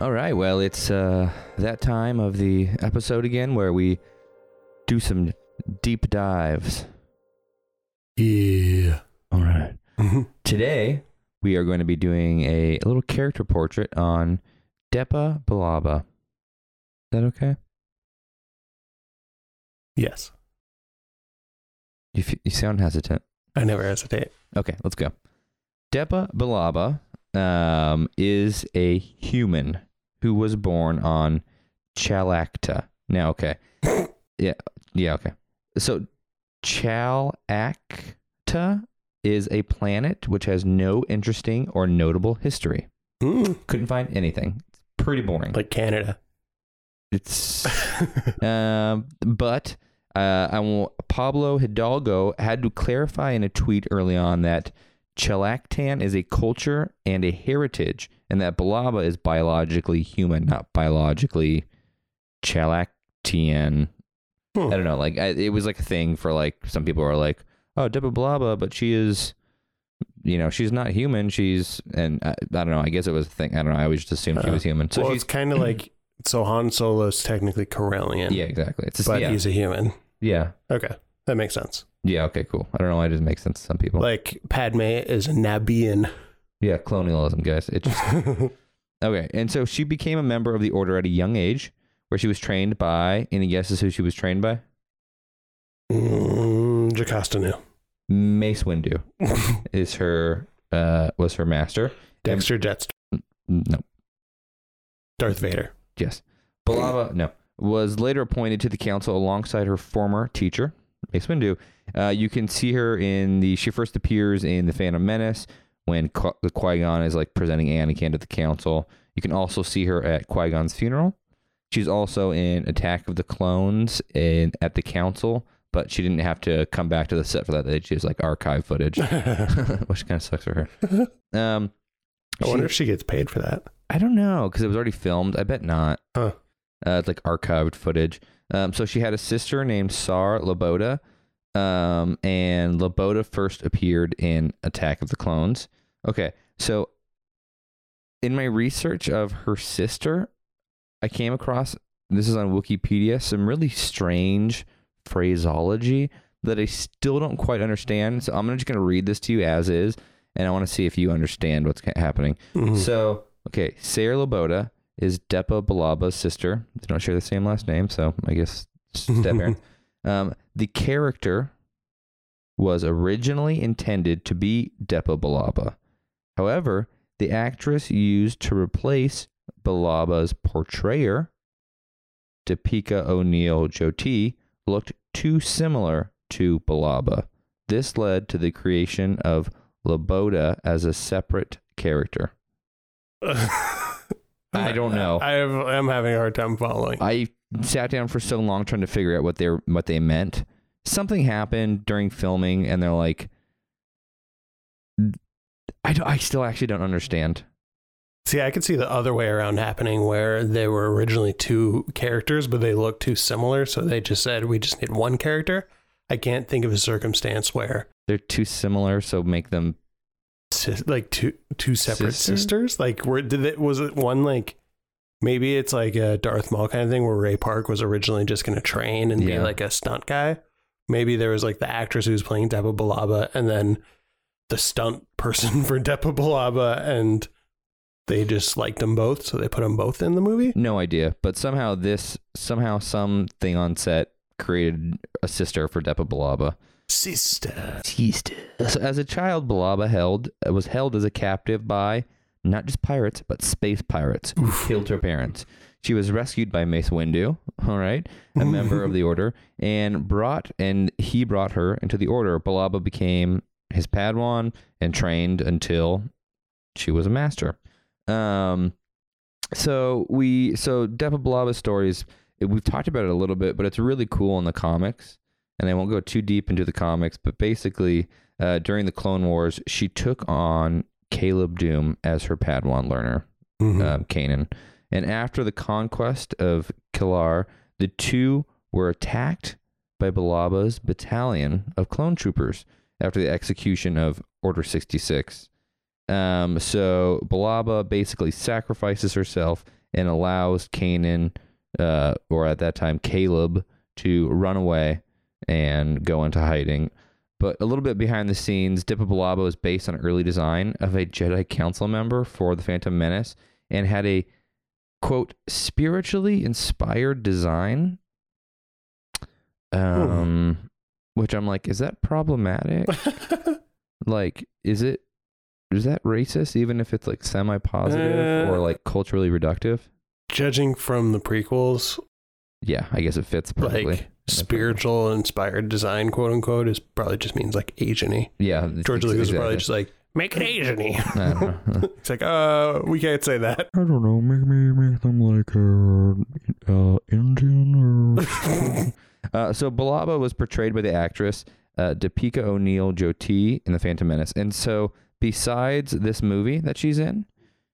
All right. Well, it's uh, that time of the episode again where we do some deep dives. Yeah. All right. Mm-hmm. Today, we are going to be doing a, a little character portrait on Depa Billaba. Is that okay? Yes. You, f- you sound hesitant. I never hesitate. Okay, let's go. Depa Billaba um, is a human who was born on Chalacta. Now, okay. yeah, yeah, okay. So, Chalacta is a planet which has no interesting or notable history. Mm, Couldn't find anything. It's pretty boring. like Canada. It's um, but uh, I will, Pablo Hidalgo had to clarify in a tweet early on that Chalactan is a culture and a heritage, and that Billaba is biologically human, not biologically Chalactian. Hmm. I don't know. Like I, it was like a thing for like some people are like, oh, Deborah Billaba, but she is. You know, she's not human. She's, and I, I don't know. I guess it was a thing. I don't know. I always just assumed she Uh, was human. So well, she's, it's kind of like so Han Solo's technically Corellian, yeah, exactly. It's just, but yeah, he's a human. yeah. Okay, that makes sense. Yeah, okay, cool. I don't know why it doesn't make sense to some people. Like Padme is a Nabian. Yeah, colonialism, guys. It just okay. And so she became a member of the order at a young age, where she was trained by. Any guesses who she was trained by? mm, Jocasta Nu. Mace Windu is her uh was her master. Dexter Jettster. No, Darth Vader. yes. Balava no was later appointed to the council alongside her former teacher Mace Windu. Uh, you can see her in the she first appears in the Phantom Menace when Qui- Gon is like presenting Anakin to the council. You can also see her at Qui Gon's funeral. She's also in Attack of the Clones in at the council, but she didn't have to come back to the set for that. They just like archive footage, which kind of sucks for her. Um, I wonder if she gets paid for that. I don't know because it was already filmed. I bet not. Huh. Uh, it's like archived footage. Um, so she had a sister named Sar Labooda, um, and Labooda first appeared in Attack of the Clones. Okay, so in my research of her sister, I came across this is on Wikipedia some really strange phraseology that I still don't quite understand. So I'm just going to read this to you as is, and I want to see if you understand what's happening. Mhm. So, okay, Sarah Labooda is Depa Billaba's sister. They don't share the same last name, so I guess step parent. um, the character was originally intended to be Depa Billaba. However, the actress used to replace Billaba's portrayer, Topeka O'Neill Joti, looked too similar to Billaba. This led to the creation of Labooda as a separate character. I don't know. I have, I'm having a hard time following. I sat down for so long trying to figure out what they what they meant. Something happened during filming, and they're like, I I still actually don't understand. See, I could see the other way around happening where they were originally two characters, but they look too similar. So they just said, we just need one character. I can't think of a circumstance where They're too similar, so make them. sis- like two two separate Sister? sisters. Like, where did it was it one like maybe it's like a Darth Maul kind of thing where Ray Park was originally just going to train and be like a stunt guy. Maybe there was like the actress who was playing Depa Billaba and then the stunt person for Depa Billaba, and they just liked them both, so they put them both in the movie. No idea, but somehow this somehow something on set created a sister for Depa Billaba. Sister. So as a child, Billaba held was held as a captive by not just pirates but space pirates who killed her parents. She was rescued by Mace Windu, all right, a member of the order, and brought and he brought her into the order. Billaba became his Padawan and trained until she was a master. Um, so we so Depa Billaba's stories. We've talked about it a little bit, but it's really cool in the comics and I won't go too deep into the comics, but basically, uh, during the Clone Wars, she took on Caleb Dume as her Padawan learner, Mhm. um, Kanan. And after the conquest of Kaller, the two were attacked by Billaba's battalion of clone troopers after the execution of Order 66. Um, so Billaba basically sacrifices herself and allows Kanan, uh, or at that time Caleb, to run away and go into hiding. But a little bit behind the scenes, Depa Billaba was based on early design of a Jedi Council member for the Phantom Menace and had a quote spiritually inspired design. Um, which I'm like, is that problematic? like, is it is that racist even if it's like semi positive Uh, or like culturally reductive? Judging from the prequels, Yeah, I guess it fits perfectly. like spiritual inspired design, quote unquote, is probably just means like Asian-y. Yeah, George ex- Lucas is probably just like, make it Asian-y. I don't know. it's like, uh, we can't say that. I don't know. Maybe make them like uh, uh Indian or. uh, so Billaba was portrayed by the actress uh, Dipika O'Neill Joti in The Phantom Menace, and so besides this movie that she's in,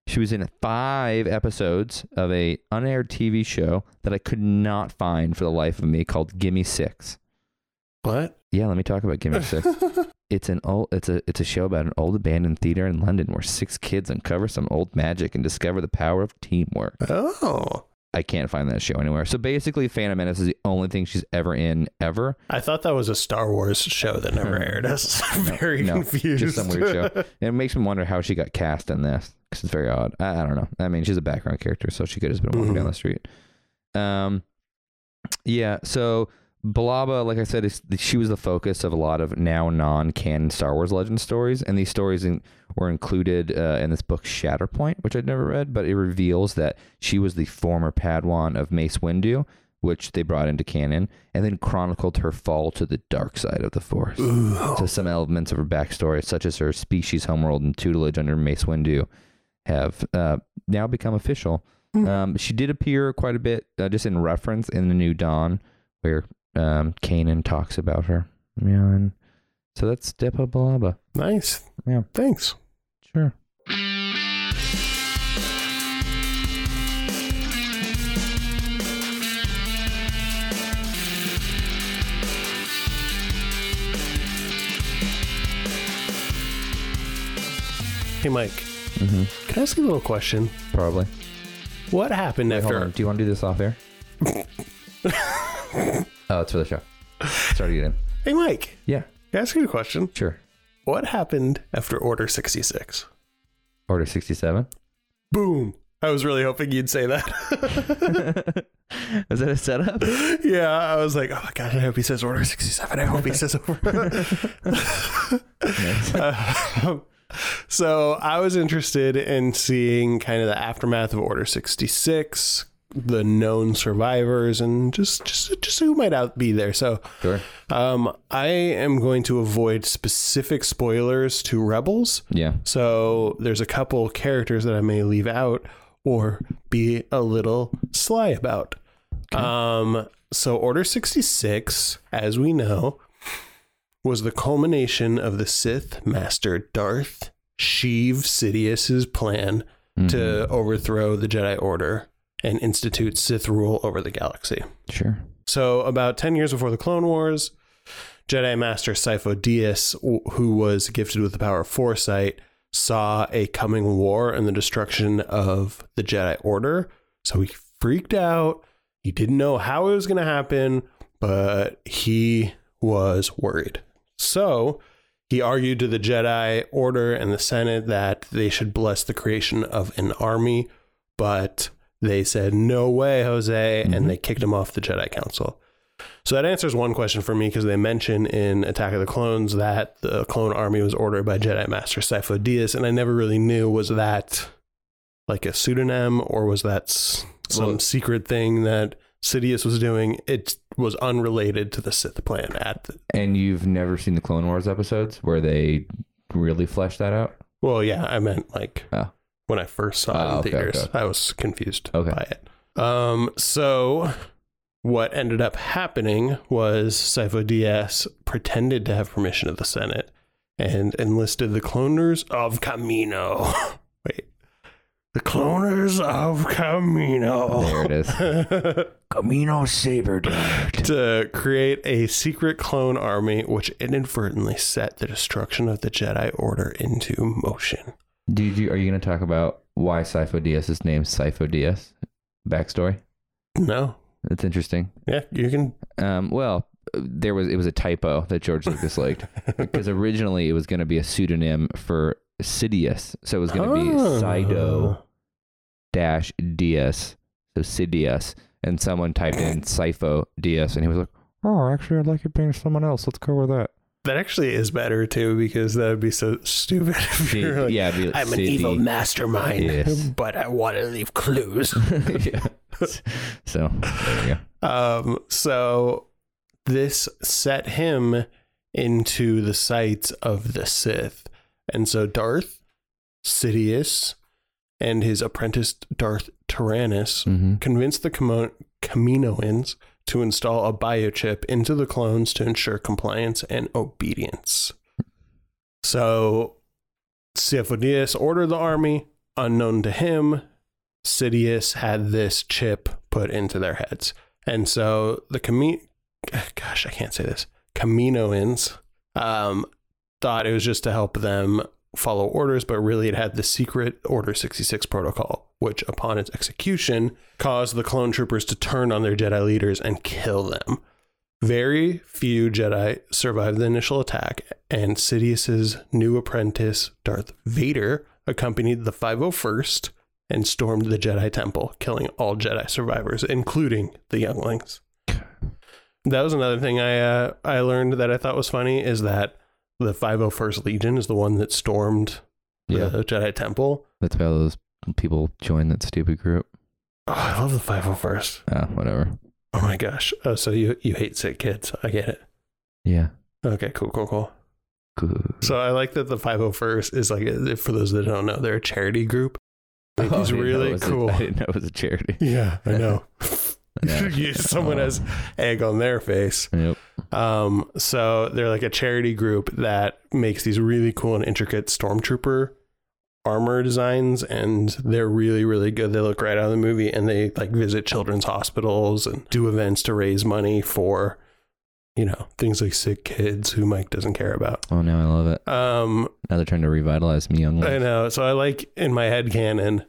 she was in five episodes of a unaired TV show that I could not find for the life of me called Gimme Six. What? Yeah, let me talk about Gimme Six. It's an old it's a it's a show about an old abandoned theater in London where six kids uncover some old magic and discover the power of teamwork. oh. I can't find that show anywhere. So basically, Phantom Menace is the only thing she's ever in ever. I thought that was a Star Wars show that never aired. I was very no, confused. just some weird show. And it makes me wonder how she got cast in this because it's very odd. I, I don't know. I mean, she's a background character, so she could have just been walking down Mhm. the street. Um, yeah. So Billaba, like I said, is, she was the focus of a lot of now non-canon Star Wars legend stories, and these stories in, were included uh, in this book Shatterpoint, which I'd never read, but it reveals that she was the former Padawan of Mace Windu, which they brought into canon, and then chronicled her fall to the dark side of the Force. Ooh. So some elements of her backstory, such as her species homeworld and tutelage under Mace Windu, have uh, now become official. Hmm. Um, she did appear quite a bit, uh, just in reference in the New Dawn, where um, Kanan talks about her. Yeah, and so that's Depa Billaba. Nice. Yeah. Thanks. Sure. Hey, Mike, hmm can I ask you a little question? Probably. What happened Wait, after? Do you want to do this off air? oh, it's for the show. Start in. Hey, Mike, Yeah, can I ask you a question? sure. What happened after Order 66? Order 67. Boom. I was really hoping you'd say that. Is that a setup? yeah, I was like, oh my god, I hope he says Order 67. I hope he says over. Nice. Uh, so I was interested in seeing kind of the aftermath of Order 66, the known survivors, and just just just who might out be there. So Sure. um, I am going to avoid specific spoilers to Rebels. Yeah. So there's a couple characters that I may leave out or be a little sly about. Um, so Order 66, as we know, was the culmination of the Sith Master Darth Sheev Sidious's plan Mm-hmm. to overthrow the Jedi Order and institute Sith rule over the galaxy. Sure. So, about 10 years before the Clone Wars, Jedi Master Sifo Dyas, who was gifted with the power of foresight, saw a coming war and the destruction of the Jedi Order. So he freaked out. He didn't know how it was going to happen, but he was worried. So he argued to the Jedi Order and the Senate that they should bless the creation of an army, but they said, no way, Jose, Mhm. and they kicked him off the Jedi Council. So that answers one question for me because they mention in Attack of the Clones that the clone army was ordered by Jedi Master Sifo Dyas, and I never really knew was that like a pseudonym or was that some Well- secret thing that Sidious was doing. It was unrelated to the Sith plan at the, And you've never seen the Clone Wars episodes where they really flesh that out? well, yeah, I meant like Oh. When I first saw it Oh, in okay, theaters. okay. I was confused Okay. by it. Um, so what ended up happening was Sifo Dyas pretended to have permission of the Senate and enlisted the cloners of Kamino. Wait. The cloners of Kamino. There it is. Camino Saber to create a secret clone army which inadvertently set the destruction of the Jedi Order into motion. Did you? Are you going to talk about why Sifo Dyas is named Sifo Dyas backstory? No. That's interesting. Yeah, you can. Um, well, there was it was a typo that George Lucas liked because originally it was going to be a pseudonym for Sidious, so it was going to be Oh. Sido dash Diaz, so Sidious, and someone typed in Sifo Dyas, and he was like, "Oh, actually, I'd like it being someone else. Let's go with that." That actually is better too because that would be so stupid. If C- you're like, yeah, like I'm an evil mastermind, Yes. but I want to leave clues. yeah. So there you go. Um, so this set him into the sights of the Sith. And so Darth Sidious and his apprentice Darth Tyrannus Mm-hmm. convinced the Camo- Kaminoans to install a biochip into the clones to ensure compliance and obedience. So Sifo-Dyas ordered the army, unknown to him, Sidious had this chip put into their heads. And so the Cami- gosh, I can't say this. Kaminoans um, thought it was just to help them follow orders, but really it had the secret Order 66 protocol, which upon its execution caused the clone troopers to turn on their Jedi leaders and kill them. Very few Jedi survived the initial attack, and Sidious's new apprentice, Darth Vader, accompanied the 501st and stormed the Jedi Temple, killing all Jedi survivors, including the younglings. That was another thing I uh, I learned that I thought was funny is that the 501st Legion is the one that stormed Yeah, the Jedi Temple. that's why those people joined that stupid group. Oh, I love the 501st. Ah, whatever. Oh my gosh. Oh, so you you hate sick kids. I get it. Yeah. Okay, cool, cool, cool. Good. So I like that the 501st is like, for those that don't know, they're a charity group. Like, Oh, it's really cool. I didn't know it was a charity. Yeah, I know. Yeah. Someone has egg on their face. Yep. Um, so they're like a charity group that makes these really cool and intricate stormtrooper armor designs, and they're really, really good. They look right out of the movie, and they like visit children's hospitals and do events to raise money for, you know, things like sick kids who Mike doesn't care about. Oh, no I love it. Um, Now they're trying to revitalize me young. I know. So I like in my head canon,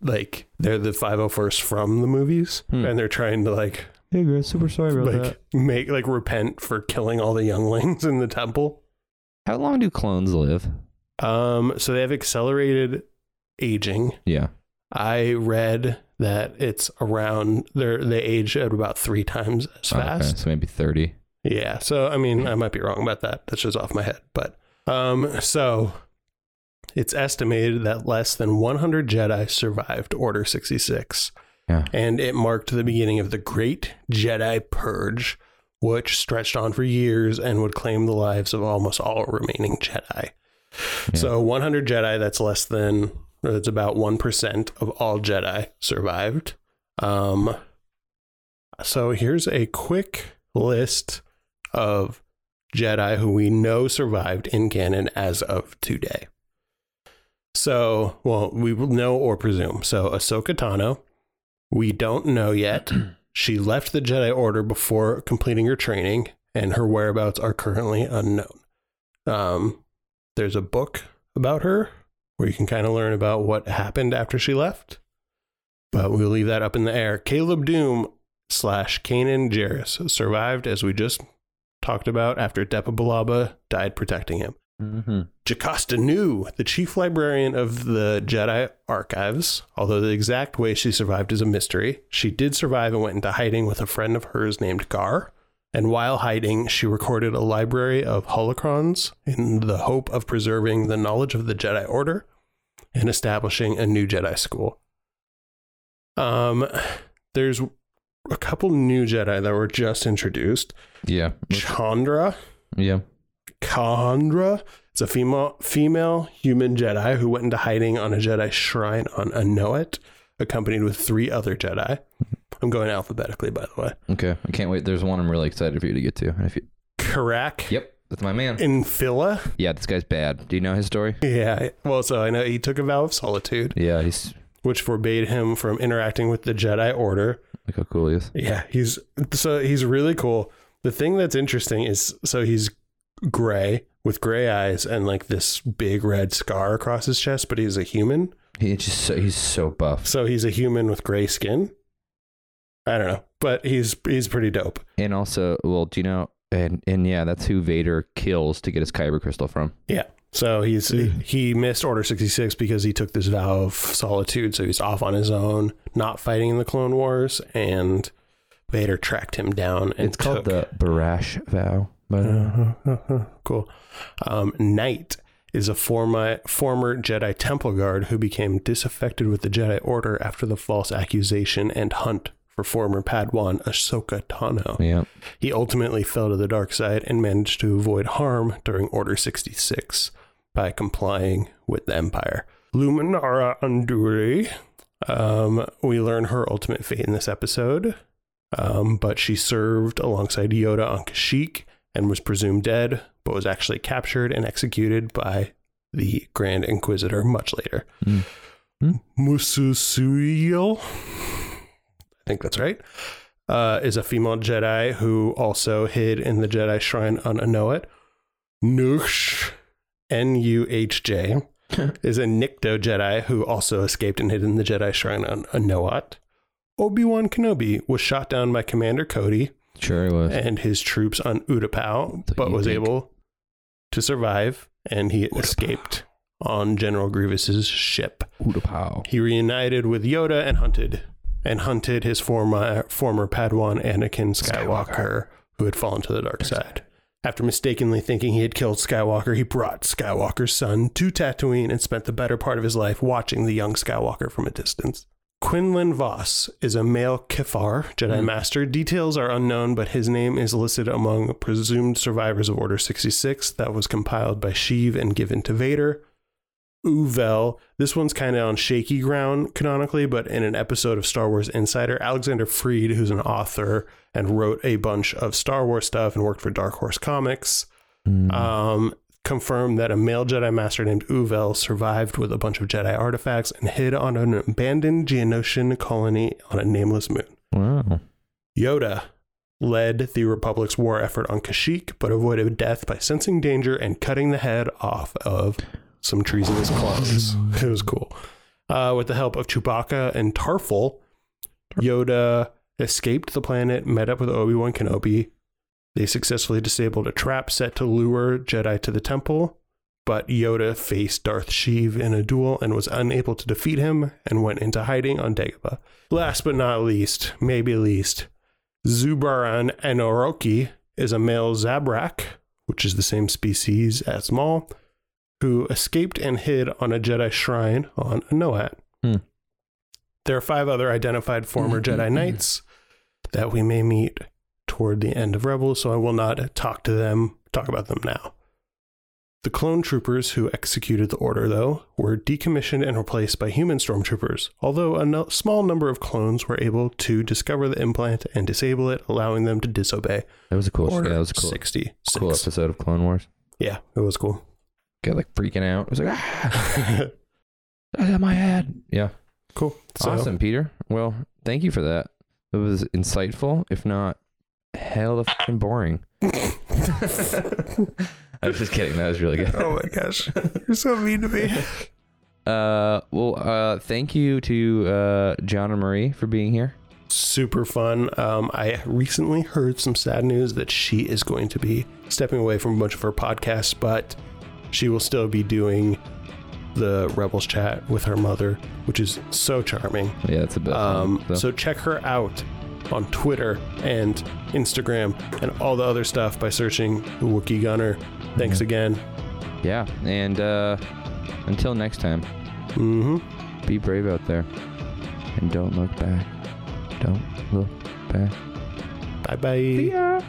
like they're the 501st from the movies, Hmm. and they're trying to like Hey guys, super sorry about like make like repent for killing all the younglings in the temple. How long do clones live? Um, so they have accelerated aging. Yeah. I read that it's around they they age at about three times as Oh, okay, fast. So maybe 30. Yeah. So I mean, I might be wrong about that. That's just off my head. But um, so it's estimated that less than 100 Jedi survived Order 66. Yeah. And it marked the beginning of the Great Jedi Purge, which stretched on for years and would claim the lives of almost all remaining Jedi. Yeah. So 100 Jedi, that's less than, that's about 1% of all Jedi survived. Um, so here's a quick list of Jedi who we know survived in canon as of today. So, well, we will know or presume. So Ahsoka Tano, we don't know yet. She left the Jedi Order before completing her training, and her whereabouts are currently unknown. Um, there's a book about her where you can kind of learn about what happened after she left, but we'll leave that up in the air. Caleb Dume slash Kanan Jarrus survived, as we just talked about, after Depa Billaba died protecting him. Mm-hmm. Jocasta Nu, the chief librarian of the Jedi archives, although the exact way she survived is a mystery. She did survive and went into hiding with a friend of hers named Gar. And while hiding, she recorded a library of holocrons in the hope of preserving the knowledge of the Jedi Order and establishing a new Jedi school. Um, there's a couple new Jedi that were just introduced. Yeah. Chandra, Yeah. Chandra. is a female female human Jedi who went into hiding on a Jedi shrine on Anoat, accompanied with three other Jedi. I'm going alphabetically, by the way. Okay. I can't wait. There's one I'm really excited for you to get to. And if you, Kirak yep. That's my man. Infil'a. Yeah. This guy's bad. Do you know his story? Yeah, well, so I know he took a vow of solitude, Yeah. He's which forbade him from interacting with the Jedi Order. look how cool he is. Yeah, he's so he's really cool. The thing that's interesting is so he's gray with gray eyes and like this big red scar across his chest, but he's a human. He's just so, he's so buff. So he's a human with gray skin. I don't know, but he's he's pretty dope. And also, well, do you know? And and yeah, that's who Vader kills to get his kyber crystal from. Yeah. So he's he missed Order 66 because he took this vow of solitude. So he's off on his own, not fighting in the Clone Wars, and Vader tracked him down. And It's called took- the Barash vow. But uh, cool. Um, Knight is a former former Jedi Temple guard who became disaffected with the Jedi Order after the false accusation and hunt for former Padawan Ahsoka Tano. yeah, He ultimately fell to the dark side and managed to avoid harm during Order 66 by complying with the Empire. Luminara Unduli, um, we learn her ultimate fate in this episode, um, but she served alongside Yoda on Kashyyyk and was presumed dead, but was actually captured and executed by the Grand Inquisitor much later. Mm. Mususuil, I think that's right, uh, is a female Jedi who also hid in the Jedi Shrine on Anoat. Nuhj, N U H J, is a Nikto Jedi who also escaped and hid in the Jedi Shrine on Anoat. Obi Wan Kenobi was shot down by Commander Cody sure it was. and his troops on Utapau, but was think- able to survive, and he escaped on General Grievous's ship. Utapau. He reunited with Yoda and hunted and hunted his former former Padawan Anakin Skywalker, who had fallen to the dark side. After mistakenly thinking he had killed Skywalker, he brought Skywalker's son to Tatooine and spent the better part of his life watching the young Skywalker from a distance. Quinlan Vos is a male Kiffar Jedi Hmm. Master. Details are unknown, but his name is listed among presumed survivors of Order 66 that was compiled by Sheev and given to Vader. Uvel, this one's kind of on shaky ground canonically, but in an episode of Star Wars Insider, Alexander Freed, who's an author and wrote a bunch of Star Wars stuff and worked for Dark Horse Comics, Mm. um, confirmed that a male Jedi Master named Uvel survived with a bunch of Jedi artifacts and hid on an abandoned Geonosian colony on a nameless moon. wow. Yoda led the Republic's war effort on Kashyyyk, but avoided death by sensing danger and cutting the head off of some treasonous clones. it was cool. Uh, with the help of Chewbacca and Tarfful, Yoda escaped the planet, met up with Obi Wan Kenobi. They successfully disabled a trap set to lure Jedi to the temple, but Yoda faced Darth Sheev in a duel and was unable to defeat him and went into hiding on Dagobah. Last but not least, maybe least, Zubaran Anoroki is a male Zabrak, which is the same species as Maul, who escaped and hid on a Jedi shrine on Noat. Hmm. There are five other identified former hmm, hmm, Jedi hmm. Knights that we may meet toward the end of Rebels, so I will not talk to them, talk about them now. The clone troopers who executed the order, though, were decommissioned and replaced by human stormtroopers, although a no- small number of clones were able to discover the implant and disable it, allowing them to disobey. That was a cool. Order Yeah, that was a cool. 66. Cool episode of Clone Wars. Yeah, it was cool. Got like freaking out. It was like ah, that's in my head. Yeah. cool. So, awesome, Peter. Well, thank you for that. It was insightful, if not hell of fucking boring. I was just kidding. That was really good. oh my gosh. You're so mean to me. Uh, well, uh, thank you to uh, John and Marie for being here. Super fun. Um, I recently heard some sad news that she is going to be stepping away from a bunch of her podcasts, but she will still be doing the Rebels chat with her mother, which is so charming. Yeah, that's the best. Um, one, so. so check her out on Twitter and Instagram and all the other stuff by searching Wookie Gunner. Thanks Mm-hmm. again. yeah, and uh, until next time, hmm be brave out there, and don't look back. Don't look back. Bye bye. ya.